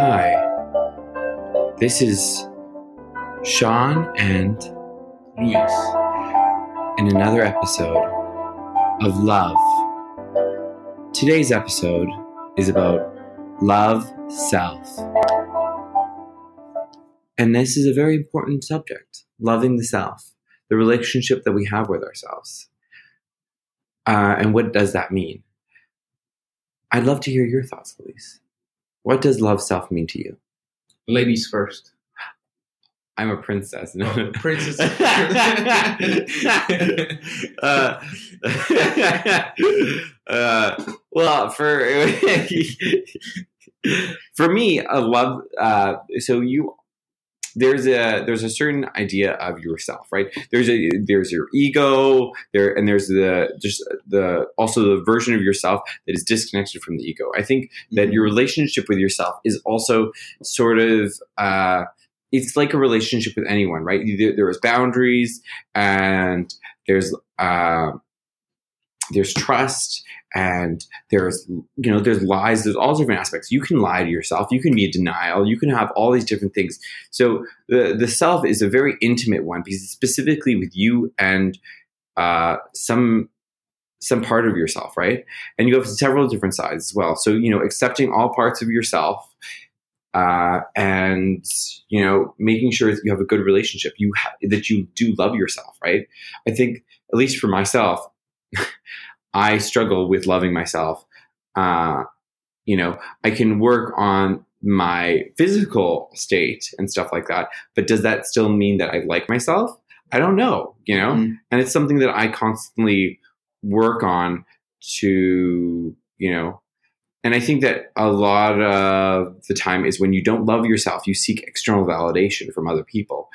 Hi, this is Sean and Luis. in another episode of Love. Today's episode is about love self. And this is a very important subject loving the self, the relationship that we have with ourselves. Uh, and what does that mean? I'd love to hear your thoughts, Elise. What does love self mean to you? Ladies first. I'm a princess. Oh, princess. uh, uh, well, for for me, a love. Uh, so you there's a there's a certain idea of yourself, right? There's a there's your ego there, and there's the just the also the version of yourself that is disconnected from the ego. I think that your relationship with yourself is also sort of. Uh, it's like a relationship with anyone, right? There, there's boundaries and there's uh, there's trust and there's you know there's lies. There's all different aspects. You can lie to yourself. You can be in denial. You can have all these different things. So the the self is a very intimate one because it's specifically with you and uh, some some part of yourself, right? And you have several different sides as well. So you know, accepting all parts of yourself uh, and you know making sure that you have a good relationship you ha- that you do love yourself right i think at least for myself i struggle with loving myself uh, you know i can work on my physical state and stuff like that but does that still mean that i like myself i don't know you know Mhm. and it's something that i constantly work on to you know and I think that a lot of the time is when you don't love yourself, you seek external validation from other people.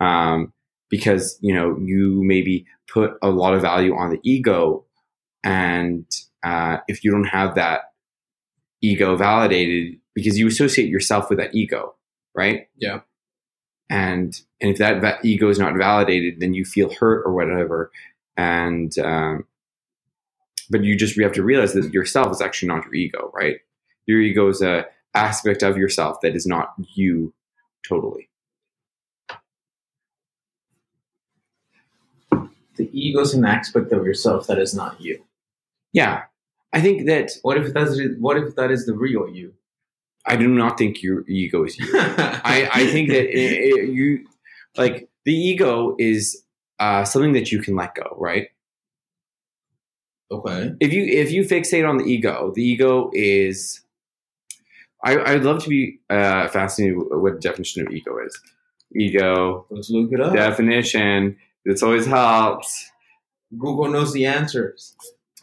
Um, because, you know, you maybe put a lot of value on the ego. And uh, if you don't have that ego validated, because you associate yourself with that ego, right? Yeah. And, and if that va- ego is not validated, then you feel hurt or whatever. And, um, but you just you have to realize that yourself is actually not your ego, right? Your ego is a aspect of yourself that is not you totally. The ego's an aspect of yourself that is not you. Yeah, I think that What if that's what if that is the real you? I do not think your ego is you. I, I think that it, it, you like the ego is uh, something that you can let go, right? okay. If you if you fixate on the ego, the ego is. I I'd love to be uh, fascinated with what the definition of ego is. Ego Let's look it up. definition. This always helps. Google knows the answers.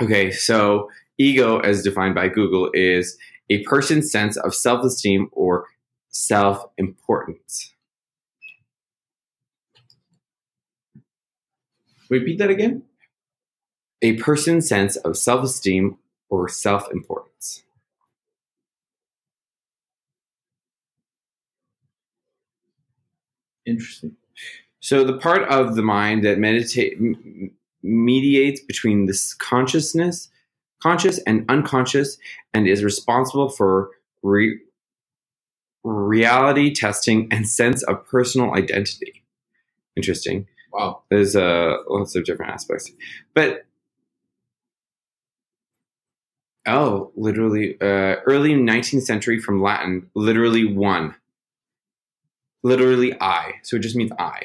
Okay, so ego, as defined by Google, is a person's sense of self esteem or self importance. Repeat that again. A person's sense of self esteem or self importance. Interesting. So, the part of the mind that meditate, m- mediates between this consciousness, conscious and unconscious, and is responsible for re- reality testing and sense of personal identity. Interesting. Wow. there's uh, lots of different aspects but oh literally uh, early 19th century from latin literally one literally i so it just means i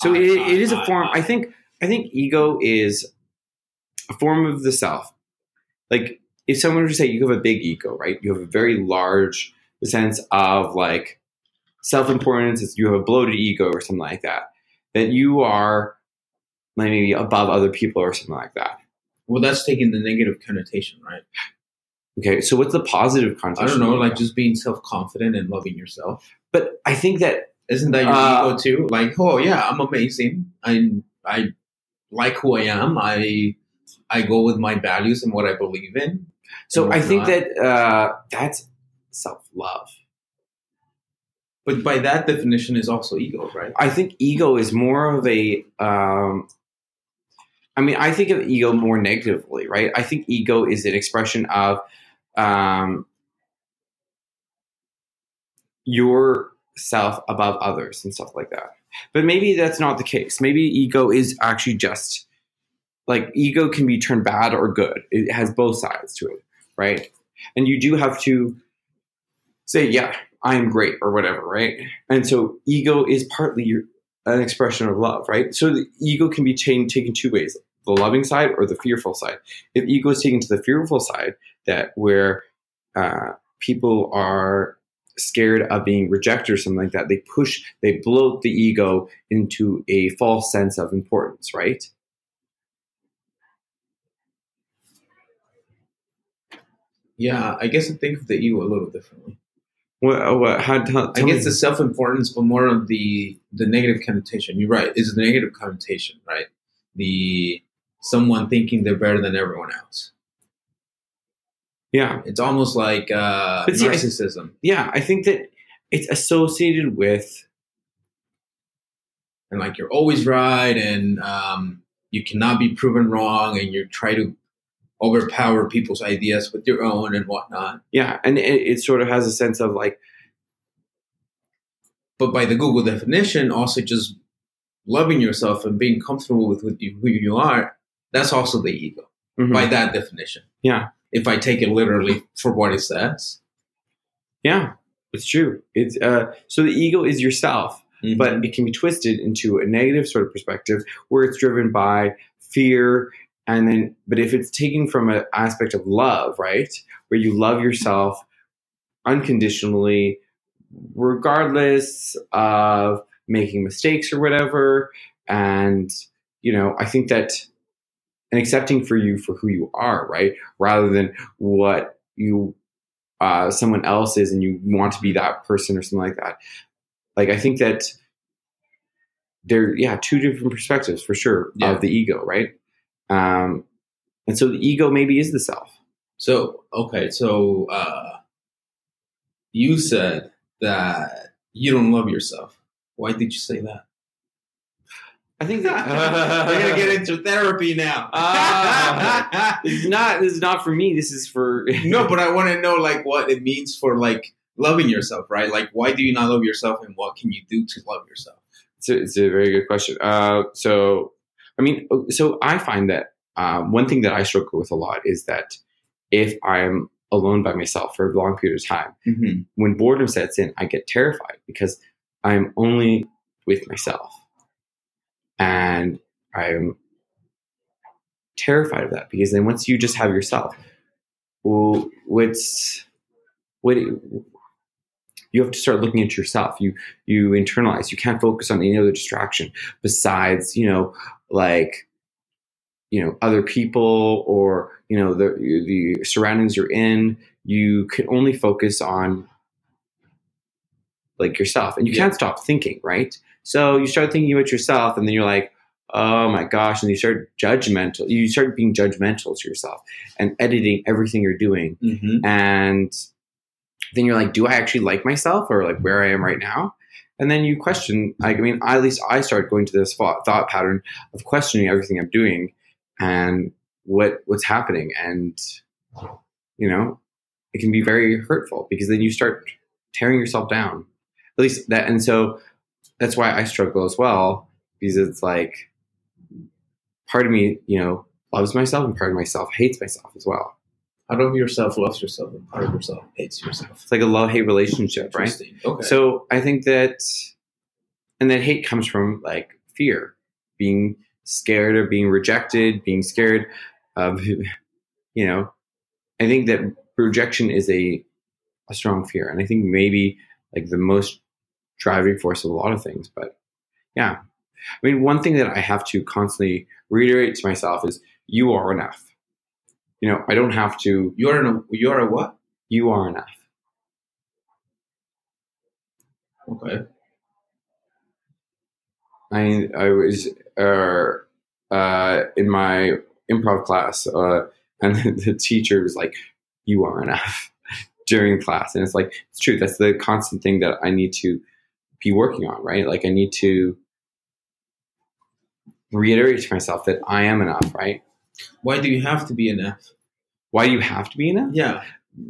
so I, it, I, it is a I, form I. I think i think ego is a form of the self like if someone were to say you have a big ego right you have a very large sense of like self-importance it's- you have a bloated ego or something like that that you are like maybe above other people or something like that. Well, that's taking the negative connotation, right? Okay, so what's the positive connotation? I don't know, like just being self confident and loving yourself. But I think that Isn't that your Uh, ego too? Like, oh yeah, I'm amazing. I I like who I am. I I go with my values and what I believe in. so. I think that uh, that's self love. But by that definition is also ego, right? I think ego is more of a. Um, I mean, I think of ego more negatively, right? I think ego is an expression of um, yourself above others and stuff like that. But maybe that's not the case. Maybe ego is actually just like ego can be turned bad or good. It has both sides to it, right? And you do have to say, yeah, I'm great or whatever, right? And so ego is partly your, an expression of love, right? So the ego can be taken two ways the loving side or the fearful side. If ego is taken to the fearful side, that where uh, people are scared of being rejected or something like that, they push, they bloat the ego into a false sense of importance, right? Yeah, I guess I think of the ego a little differently. What, what, how, tell, I guess me- the self importance, but more of the the negative connotation. You're right. It's the negative connotation, right? The someone thinking they're better than everyone else. Yeah, It's almost like uh, But see, I- yeah, I think that it's associated with and like you're always right, and um, you cannot be proven wrong, and you try to overpower people's ideas with your own and whatnot. yeah, and it, it sort of has a sense of like But by the Google definition, also just loving yourself and being comfortable with who you, are, that's also the ego. mhm. by that definition. Yeah. If I take it literally for what it says. yeah, it's true. It's uh, so the ego is yourself, but it can be twisted into a negative sort of perspective where it's driven by fear and then but if it's taken from an aspect of love right where you love yourself unconditionally regardless of making mistakes or whatever and you know i think that and accepting for you for who you are right rather than what you uh, someone else is and you want to be that person or something like that like i think that there yeah two different perspectives for sure Yeah. of the ego right um and so the ego maybe is the self so okay, so uh you said that you don't love yourself. Why did you say that? I think We're gonna get into therapy now. Ah. this is not this is not for me this is for no, but I want to know like what it means for like loving yourself, right? Like why do you not love yourself, and what can you do to love yourself? it's a, it's a very good question uh so i mean so i find that um, one thing that i struggle with a lot is that if i'm alone by myself for a long period of time Mm-hmm. when boredom sets in, I get terrified because I'm only with myself. And I'm terrified of that because then once you just have yourself, well, what's what you have to start looking at yourself. You you internalize. You can't focus on any other distraction besides, you know, like you know, other people or you know the the surroundings you're in. You can only focus on like yourself and you Yeah. can't stop thinking right so you start thinking about yourself and then you're like oh my gosh and you start judgmental you start being judgmental to yourself and editing everything you're doing. Mm-hmm. and then you're like do i actually like myself or like where i am right now? And then you question like, i mean at least i start going to this thought, thought pattern of questioning everything i'm doing and what what's happening. And you know it can be very hurtful because then you start tearing yourself down. At least that and so that's why i struggle as well because it's like part of me you know loves myself and part of myself hates myself as well Part of yourself loves yourself, and part of yourself hates yourself. it's like a love hate relationship right Okay. so i think that and that hate comes from like fear being scared of being rejected being scared of you know i think that rejection is a a strong fear and i think maybe like the most driving force of a lot of things but yeah i mean one thing that i have to constantly reiterate to myself is you are enough you know i don't have to you're in a you're a what? you are enough Okay. I I was uh, uh, in my improv class, uh, and the teacher was like, "You are enough." during class, and it's like it's true. That's the constant thing that I need to be working on, right? Like I need to reiterate to myself that I am enough, right? Why do you have to be enough? Why do you have to be enough? Yeah.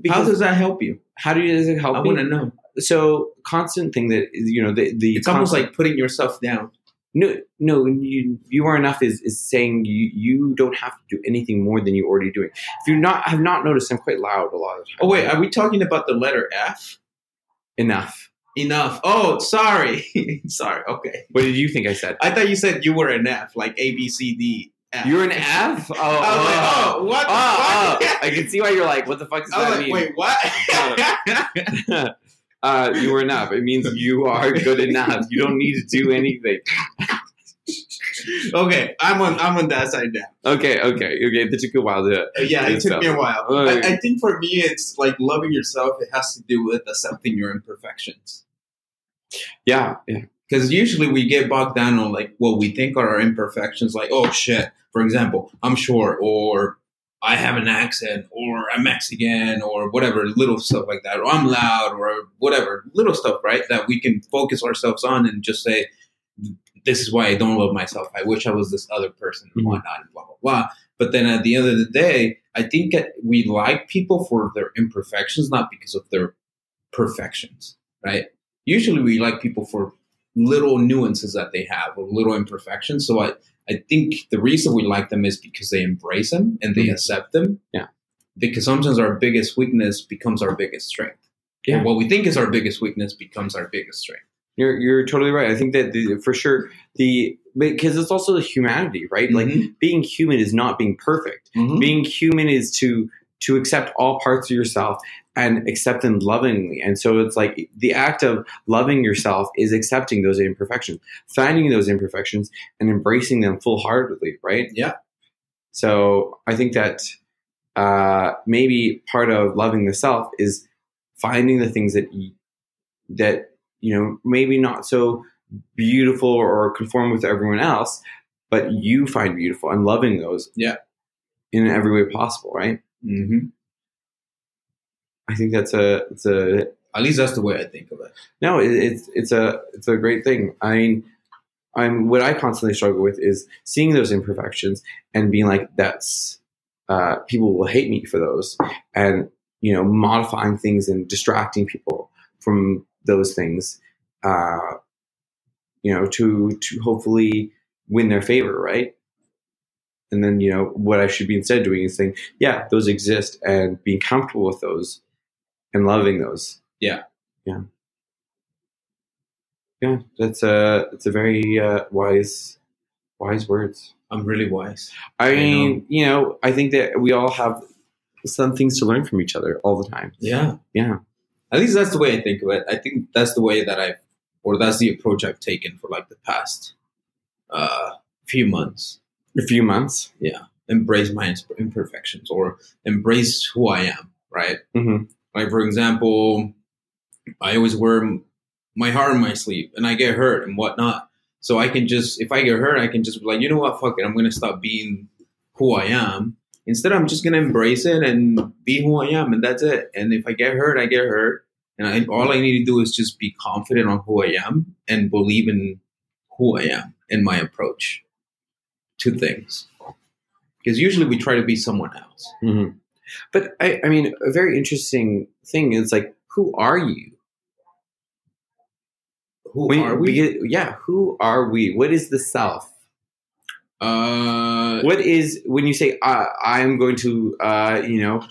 How does that help you? how do you, does it help I me? want to know. so constant thing that you know the the It's almost like putting yourself down. no no you you are enough is is saying you you don't have to do anything more than you're already doing. If you're not have not noticed, I'm quite loud a lot of the time. Oh wait, are we talking about the letter F? enough. Enough. Oh, sorry. sorry. Okay. What did you think I said? I thought you said you were an F, like A B C D. F. You're an F. Oh, I was like, oh, what? the oh, fuck? oh. I can see why you're like, what the fuck does I that like, mean? wait, what? uh, you are enough. It means you are good enough. You don't need to do anything. okay, I'm on. I'm on that side now. Okay, okay, okay. That took a while to. Uh, Yeah, it took me a while. Oh, I. I think for me, it's like loving yourself. It has to do with accepting your imperfections. Yeah, yeah. Because usually we get bogged down on like what we think are our imperfections, like oh shit. For example, I'm short, or I have an accent, or I'm Mexican, or whatever, little stuff like that, or I'm loud, or whatever, little stuff, right? That we can focus ourselves on and just say, this is why I don't love myself. I wish I was this other person and Mhm. whatnot, and blah blah blah. But then at the end of the day, I think that we like people for their imperfections, not because of their perfections, right? Usually we like people for little nuances that they have or little imperfections. So I, I think the reason we like them is because they embrace them and they Mhm. accept them. Yeah. Because sometimes our biggest weakness becomes our biggest strength. Yeah. Or what we think is our biggest weakness becomes our biggest strength. You're you're totally right. I think that the, for sure the because it's also the humanity, right? Like Mhm. being human is not being perfect. Mhm. Being human is to to accept all parts of yourself and accept them lovingly. And so it's like the act of loving yourself is accepting those imperfections, finding those imperfections and embracing them full heartedly, right? Yeah. So I think that uh, maybe part of loving the self is finding the things that you, that you know maybe not so beautiful or conform with everyone else, but you find beautiful and loving those. Yeah. In every way possible, right? Mhm. I think that's a it's a At least that's the way I think of it. no it, it's it's a it's a great thing. I mean, I'm what I constantly struggle with is seeing those imperfections and being like that's uh, people will hate me for those and you know modifying things and distracting people from those things uh, you know to to hopefully win their favor right and then you know what i should be instead doing is saying yeah those exist and being comfortable with those and loving those Yeah. yeah yeah that's a it's a very uh, wise wise words I'm really wise. I I mean, you know, I think that we all have some things to learn from each other all the time. Yeah. Yeah. At least that's the way I think of it. I think that's the way that I've, or that's the approach I've taken for like the past uh, few months. A few months. Yeah. Embrace my imperfections or embrace who I am, right? hmm Like, for example, I always wear my heart on my sleeve and I get hurt and whatnot. So I can just, if I get hurt, I can just be like, you know what, fuck it, I'm to stop being who I am. Instead, I'm just to embrace it and be who I am, and that's it. And if I get hurt, I get hurt. And I, all I need to do is just be confident on who I am and believe in who I am and my approach to things. Because usually we try to be someone else. hmm But I, I mean, a very interesting thing is like, who are you? Who When- are we? because- yeah, who are we? What is the self? Uh, What is when you say uh, I'm going to, uh, you know,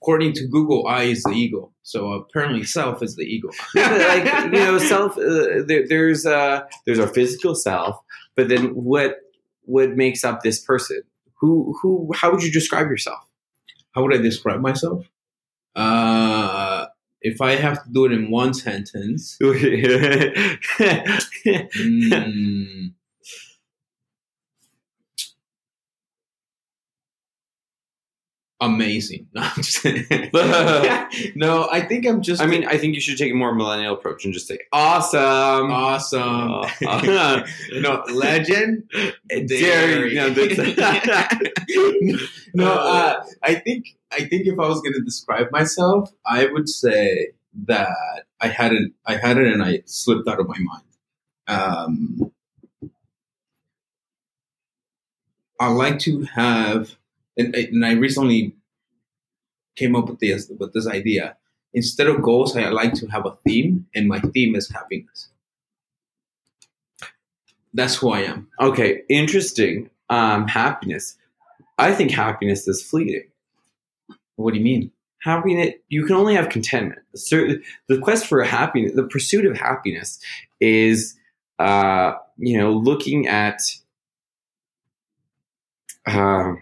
according to Google, I is the ego. So apparently, self is the ego. like you know, self. Uh, there, there's uh, there's our physical self, but then what what makes up this person? Who who? How would you describe yourself? How would I describe myself? Uh, if I have to do it in one sentence, mm, amazing. No, no, I think I'm just. I mean, I think you should take a more millennial approach and just say awesome. awesome. Uh, no, legend. Dairy. No, no, uh, I think I think if I was going to describe myself, I would say that I had it. I had it, and I slipped out of my mind. Um, I like to have, and, and I recently came up with this with this idea instead of goals, I like to have a theme, and my theme is happiness. That's who I am. Okay, interesting. Um, happiness. I think happiness is fleeting. What do you mean? Happiness. You can only have contentment. The quest for happiness, the pursuit of happiness, is uh, you know looking at uh,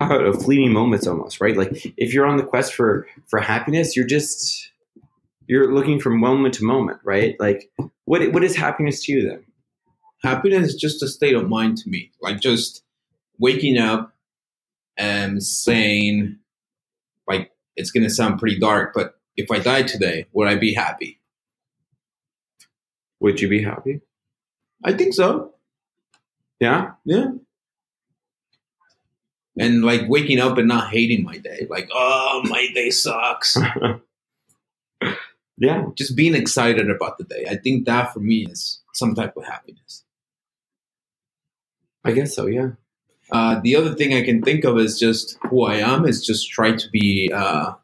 about fleeting moments almost right like if you're on the quest for for happiness you're just you're looking from moment to moment right like what what is happiness to you then Happiness is just a state of mind to me. Like just waking up and saying, like, it's to sound pretty dark, but if I died today, would I be happy? would you be happy I think so. yeah Yeah. And like waking up and not hating my day. Like, oh, my day sucks. yeah just being excited about the day. I think that for me is some type of happiness. i guess so yeah Uh, the other thing I can think of is just who I am is just try to be uh,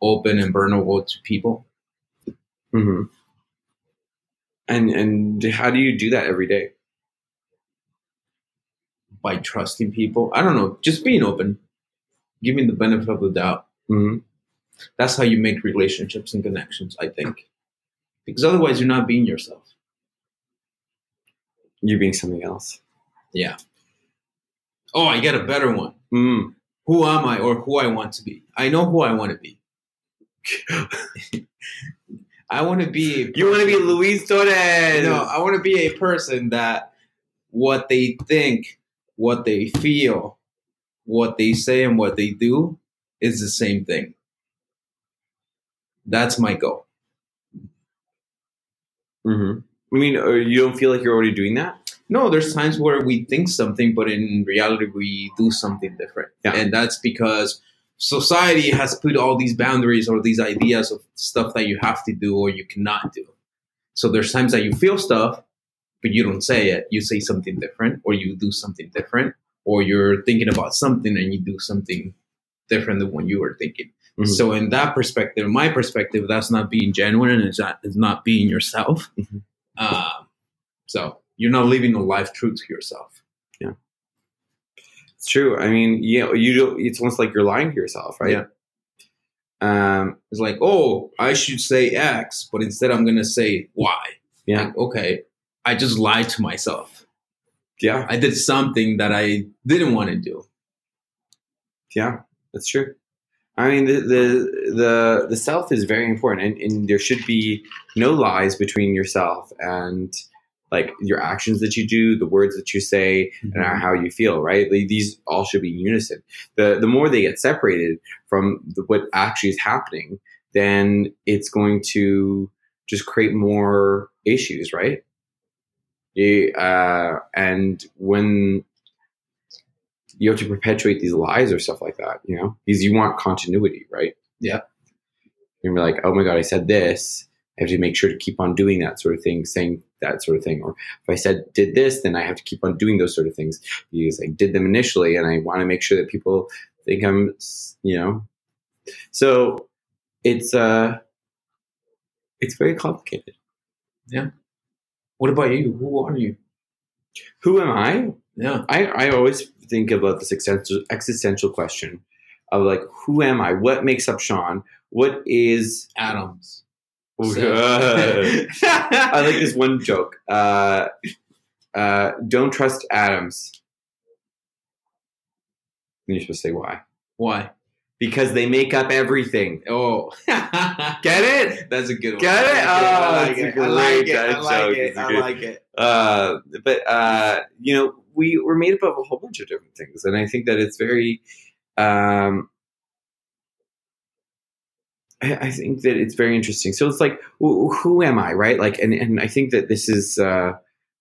open and vulnerable to people. hmm and and how do you do that every day by trusting people. I don't know, just being open, giving the benefit of the doubt. hmm That's how you make relationships and connections, I think. Because otherwise, you're not being yourself. You're being something else Yeah. Oh, I get a better one. mm. Who am I or who I want to be? I know who I want to be. I want to be. you want to be luis torres No, I want to be a person that what they think, what they feel, what they say, and what they do is the same thing. That's my goal. hmm i mean uh, you don't feel like you're already doing that No, there's times where we think something, but in reality, we do something different. Yeah. And that's because society has put all these boundaries or these ideas of stuff that you have to do or you cannot do. So there's times that you feel stuff, but you don't say it. You say something different, or you do something different, or you're thinking about something and you do something different than what you were thinking. Mhm. So in that perspective, my perspective, that's not being genuine and it's not, it's not being yourself. Mhm. Um, so you're not living a life true to yourself. Yeah, it's true. I mean, you know, you do, it's almost like you're lying to yourself, right? Yeah. Um, It's like, oh, I should say X, but instead I'm gonna say Y. yeah. Like, okay, I just lied to myself. Yeah. I did something that I didn't want to do. Yeah. That's true. I mean, the, the, the, the self is very important and, and there should be no lies between yourself and like your actions that you do, the words that you say, and mm-hmm. how you feel, right? Like, these all should be in unison. The the more they get separated from the, what actually is happening, then it's going to just create more issues, right? Uh, and when you have to perpetuate these lies or stuff like that, you know, because you want continuity, right? Yeah. And You're like, oh my god, I said this. I have to make sure to keep on doing that sort of thing, saying that sort of thing. Or if I said did this, then I have to keep on doing those sort of things because I did them initially, and I want to make sure that people think I'm, you know. So it's uh, it's very complicated. What about you? Who are you? Who am I? Yeah. I, I always think about this existential, existential question of like, who am I? What makes up Sean? What is? Atoms. I like this one joke. Uh, uh, don't trust atoms. And you're supposed to say why? Why? Because they make up everything. Oh. Get it? That's a good one. Get it? I like Oh, it. it's I a like great it. I like it. I like it. Uh, but uh, you know, we we're made up of a whole bunch of different things, and I think that it's very. Um, I, I think that it's very interesting. So it's like, who, who am I, right? Like, and and I think that this is uh,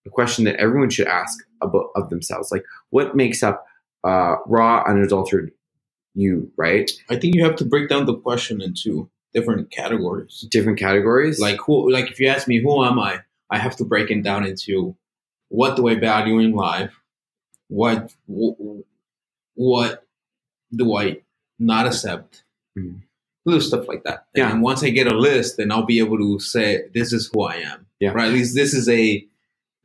a question that everyone should ask about of themselves. Like, what makes up uh, raw, unadulterated you, right? I think you have to break down the question into different categories. Different categories, Like who? Like if you ask me, who am I? I have to break it down into what do I value in life? What wh- what do I not accept? Mhm. little stuff like that. And Yeah. then once I get a list, then I'll be able to say this is who I am. Yeah. Right. At least this is a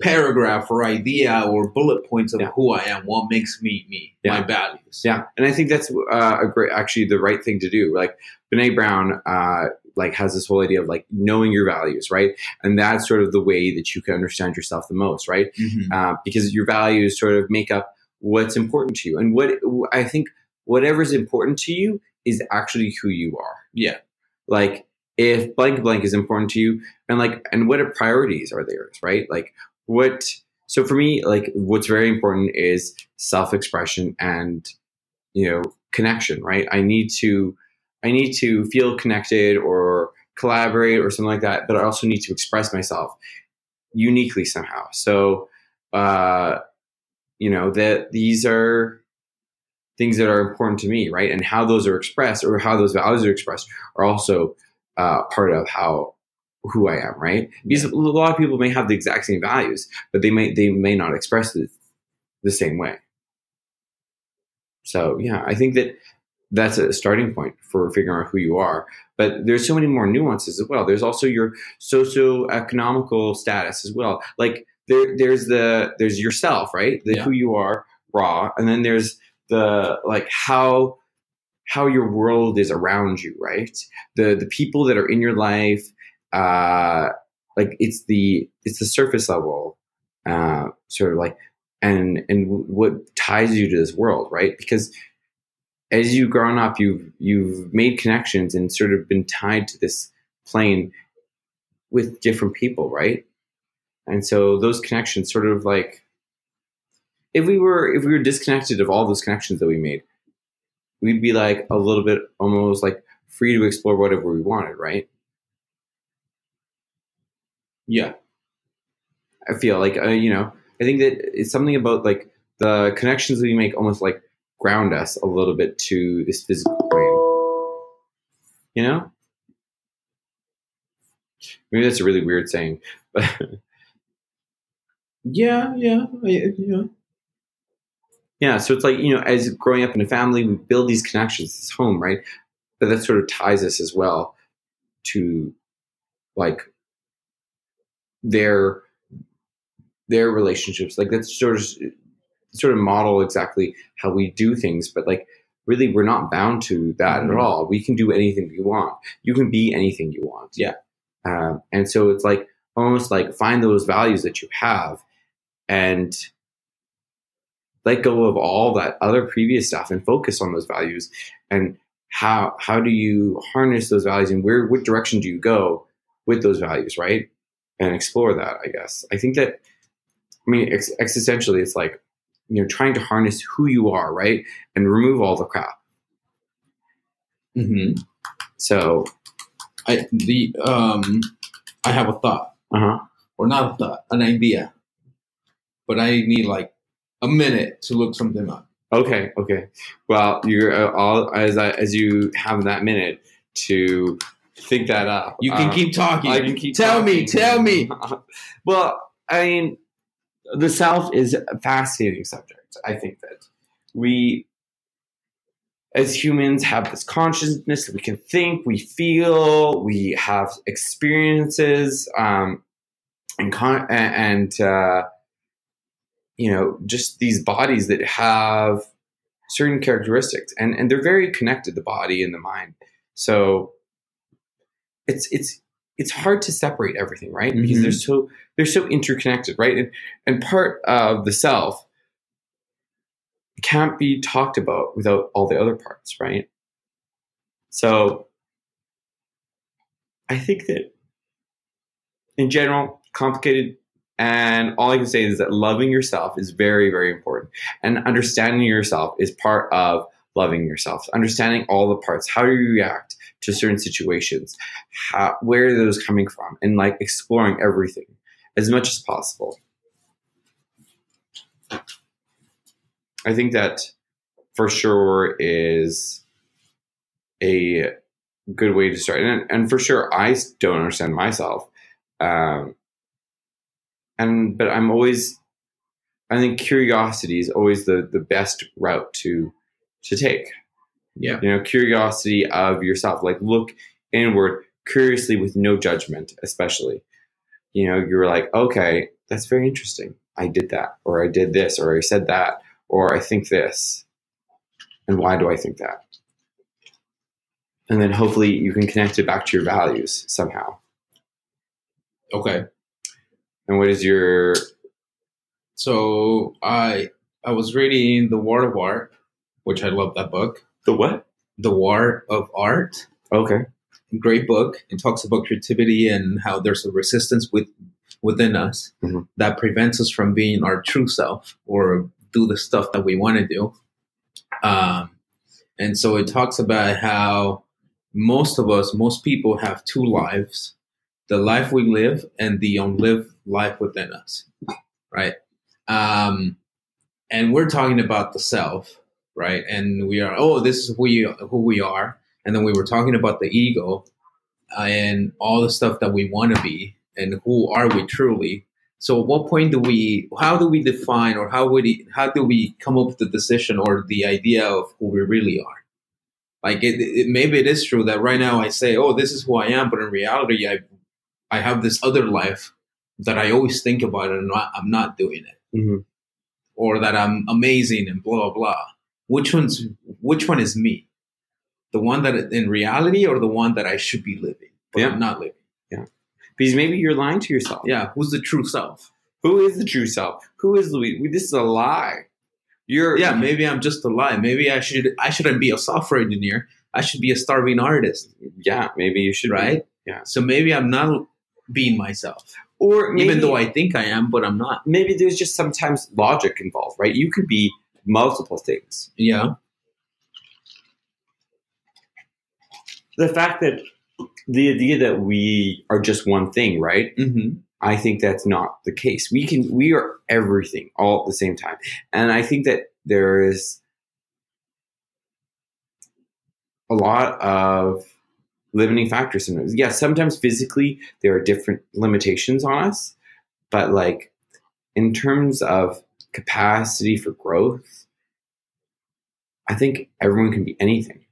paragraph or idea or bullet points of Yeah. who I am, what makes me me, my values. Yeah, and I think that's uh, a great, actually, the right thing to do. Like Brene Brown, uh, like has this whole idea of like knowing your values, right? And that's sort of the way that you can understand yourself the most, right? Mhm. Uh, because your values sort of make up what's important to you, and what I think whatever's important to you is actually who you are. Yeah. Like if blank blank is important to you, and like and what are priorities are theirs, right? Like what. So for me, like what's very important is self expression and you know connection right i need to i need to feel connected or collaborate or something like that but i also need to express myself uniquely somehow so uh you know that these are things that are important to me right and how those are expressed or how those values are expressed are also uh, part of how who i am right because a lot of people may have the exact same values but they may they may not express it the same way so yeah, I think that that's a starting point for figuring out who you are. But there's so many more nuances as well. There's also your socioeconomical status as well. Like there, there's the there's yourself, right? The Yeah. who you are, raw, and then there's the like how how your world is around you, right? The the people that are in your life, uh, like it's the it's the surface level, uh, sort of like and and what ties you to this world, right? Because as you've grown up, you've you've made connections and sort of been tied to this plane with different people, right? And so those connections sort of like if we were if we were disconnected of all those connections that we made, we'd be like a little bit almost like free to explore whatever we wanted, right? Yeah. I feel like uh, you know, I think that it's something about like the connections we make almost like ground us a little bit to this physical plane. You know? Maybe that's a really weird saying, but Yeah, yeah, yeah. yeah. So it's like you know, as growing up in a family, we build these connections, this home, right? But that sort of ties us as well to like their their relationships. Like that's sort of sort of model exactly how we do things, but like really we're not bound to that Mhm. at all. We can do anything we want. You can be anything you want. Yeah. Um, and so it's like almost like find those values that you have and let go of all that other previous stuff and focus on those values and how how do you harness those values and where what direction do you go with those values right and explore that i guess. I think that i mean ex- existentially it's like you know trying to harness who you are right and remove all the crap. Hmm so I the um, I have a thought, uh-huh. Or not a thought, an idea, but I need like a minute to look something up. okay okay. Well you're uh, all as I, as you have that minute to think that up You can uh, keep talking. I can keep Tell me, tell me. well, I mean, the self is a fascinating subject. I think that we, as humans, have this consciousness that we can think, we feel, we have experiences, um, and con- and uh, you know, just these bodies that have certain characteristics, and and they're very connected, the body and the mind. So it's it's it's hard to separate everything, right? Because Mhm. they're so they're so interconnected, right? And and part of the self can't be talked about without all the other parts, right? So I think that in general, complicated and all I can say is that loving yourself is very, very important. And understanding yourself is part of loving yourself. Understanding all the parts. How do you react to certain situations? How, where are those coming from? And like exploring everything as much as possible. I think that for sure is a good way to start. And, and for sure, I don't understand myself. Um, and but I'm always, I think curiosity is always the the best route to to take. Yeah. You know, curiosity of yourself. Like look inward curiously with no judgment, especially. You know, you're like, okay, that's very interesting. I did that, or I did this, or I said that, or I think this. And why do I think that? And then hopefully you can connect it back to your values somehow. Okay. And what is your So I I was reading The War of Art, which I love that book. The what? The War of Art. Okay. Great book. It talks about creativity and how there's a resistance with within us Mhm. that prevents us from being our true self or do the stuff that we want to do. Um, and so it talks about how most of us, most people have two lives the life we live and the unlived life within us, right? Um, and we're talking about the self, right? And we are, oh, this is who, you, who we are. And then we were talking about the ego uh, and all the stuff that we want to be and who are we truly. So, at what point do we? How do we define, or how would we, how do we come up with the decision or the idea of who we really are? Like, it, it, maybe it is true that right now I say, "Oh, this is who I am," but in reality, I, I have this other life that I always think about, and I'm not, I'm not doing it, hmm or that I'm amazing and blah blah blah. Which one's which one is me? The one that in reality, or the one that I should be living, but Yeah. I'm not living? Yeah. Because maybe you're lying to yourself. Yeah, who's the true self? Who is the true self? Who is Luis? This is a lie. You're yeah, maybe I'm just a lie. Maybe I should I shouldn't be a software engineer. I should be a starving artist, Yeah, maybe you should be. right? Yeah. So maybe I'm not being myself, Or maybe, even though I think I am, but I'm not. maybe there's just sometimes logic involved, right? You could be multiple things. Yeah, The fact that the idea that we are just one thing, right? hmm I think that's not the case. We can we are everything all at the same time. And I think that there is a lot of limiting factors sometimes. Yeah, sometimes physically there are different limitations on us, but like in terms of capacity for growth, I think everyone can be anything.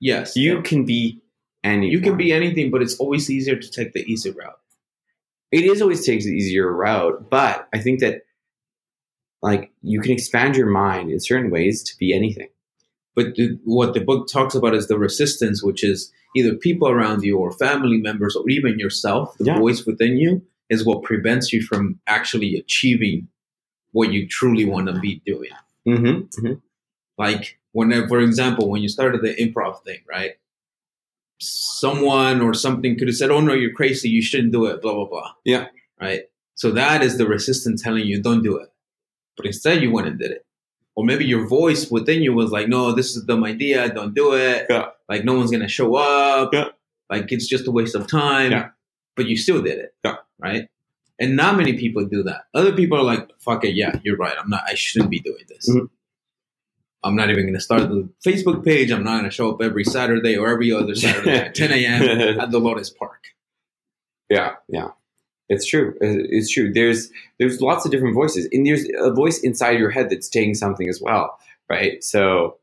yes, You can be anyone. you can be anything, but it's always easier to take the easy route. it is always takes the easier route, but I think that like you can expand your mind in certain ways to be anything. But the, what the book talks about is the resistance, which is either people around you or family members or even yourself. The Yeah. voice within you is what prevents you from actually achieving what you truly want to be doing. Mm-hmm. like whenever for example when you started the improv thing right someone or something could have said oh no you're crazy you shouldn't do it blah blah blah Yeah. right so that is the resistance telling you don't do it but instead you went and did it or maybe your voice within you was like no this is a dumb idea don't do it Yeah. like no one's gonna show up Yeah. like it's just a waste of time Yeah. but you still did it Yeah. Right and not many people do that other people are like fuck it yeah you're right i'm not i shouldn't be doing this Mhm. I'm not even going to start the Facebook page. I'm not going to show up every Saturday or every other Saturday at 10 a.m. at the Lotus Park. Yeah, yeah. It's true. It's true. There's there's lots of different voices, and there's a voice inside your head that's saying something as well, right? So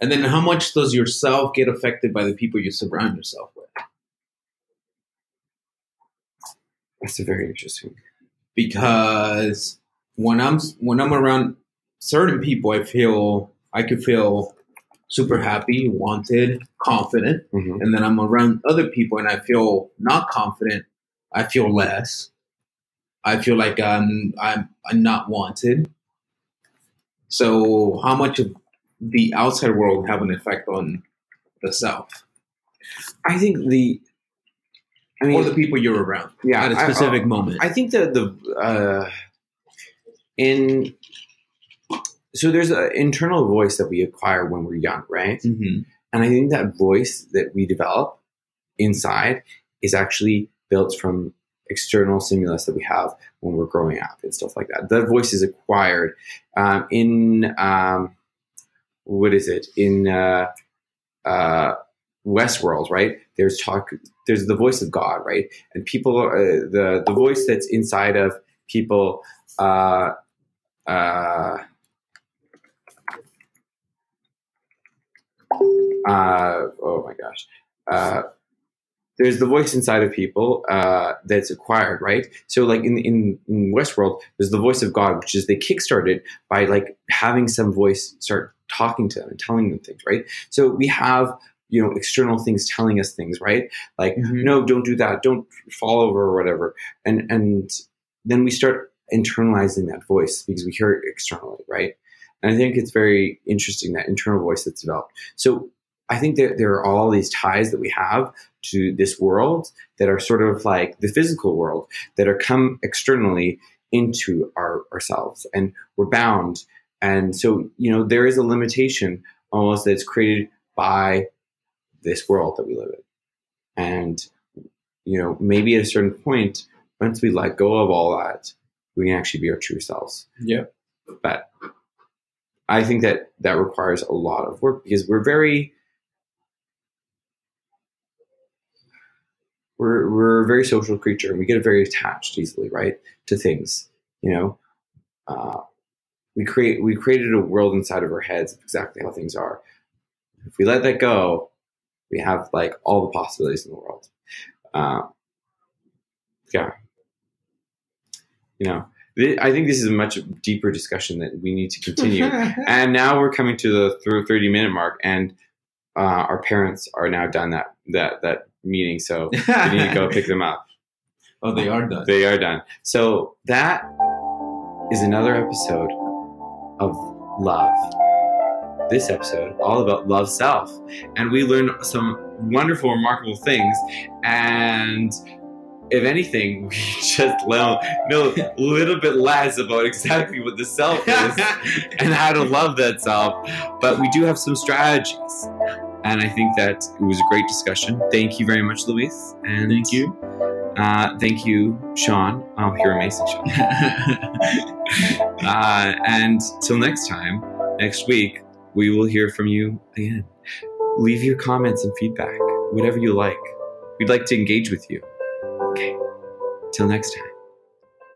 And then how much does yourself get affected by the people you surround yourself with? That's a very interesting. Because when I'm when I'm around certain people, I feel I could feel super happy, wanted, confident. hmm and then I'm around other people and I feel not confident. I feel less. I feel like I'm I'm, I'm not wanted. So how much of the outside world have an effect on the self I think the, I mean, or the people you're around yeah, at a specific I, moment? I think that the uh, in so there's an internal voice that we acquire when we're young, right? Mhm. And I think that voice that we develop inside is actually built from external stimulus that we have when we're growing up and stuff like that. That voice is acquired um, in um, what is it in uh, uh, Westworld, right? There's talk. There's the voice of God, right? And people, uh, the the voice that's inside of people. Uh, uh, uh, oh my gosh. Uh, there's the voice inside of people uh, that's acquired, right? So, like in, in in Westworld, there's the voice of God, which is they kickstarted by like having some voice start talking to them and telling them things, right? So we have you know external things telling us things, right? Like Mhm. no, don't do that, don't fall over or whatever, and and then we start internalizing that voice because we hear it externally, right? And I think it's very interesting that internal voice that's developed. So I think that there are all these ties that we have to this world that are sort of like the physical world that are come externally into our ourselves and we're bound and so you know there is a limitation almost that's created by this world that we live in and you know maybe at a certain point once we let go of all that we can actually be our true selves Yeah. but I think that that requires a lot of work because we're very we're we're a very social creature and we get very attached easily, right, to things. You know, uh, we create we created a world inside of our heads of exactly how things are. If we let that go, we have like all the possibilities in the world. Uh, yeah, you know, th- I think this is a much deeper discussion that we need to continue. and now we're coming to the through 30 minute mark and uh, our parents are now done that that that meeting so we need to go pick them up oh, they are done. they are done so that is another episode of love this episode all about love self and we learned some wonderful remarkable things and if anything we just know, know a little bit less about exactly what the self is and how to love that self. But we do have some strategies. And I think that it was a great discussion. Thank you very much, Luis. And Thank you. Uh, thank you, Sean. Oh, you're amazing, Sean. Uh, and till next time, next week, we will hear from you again. Leave your comments and feedback, whatever you like. We'd like to engage with you. Okay. Till next time.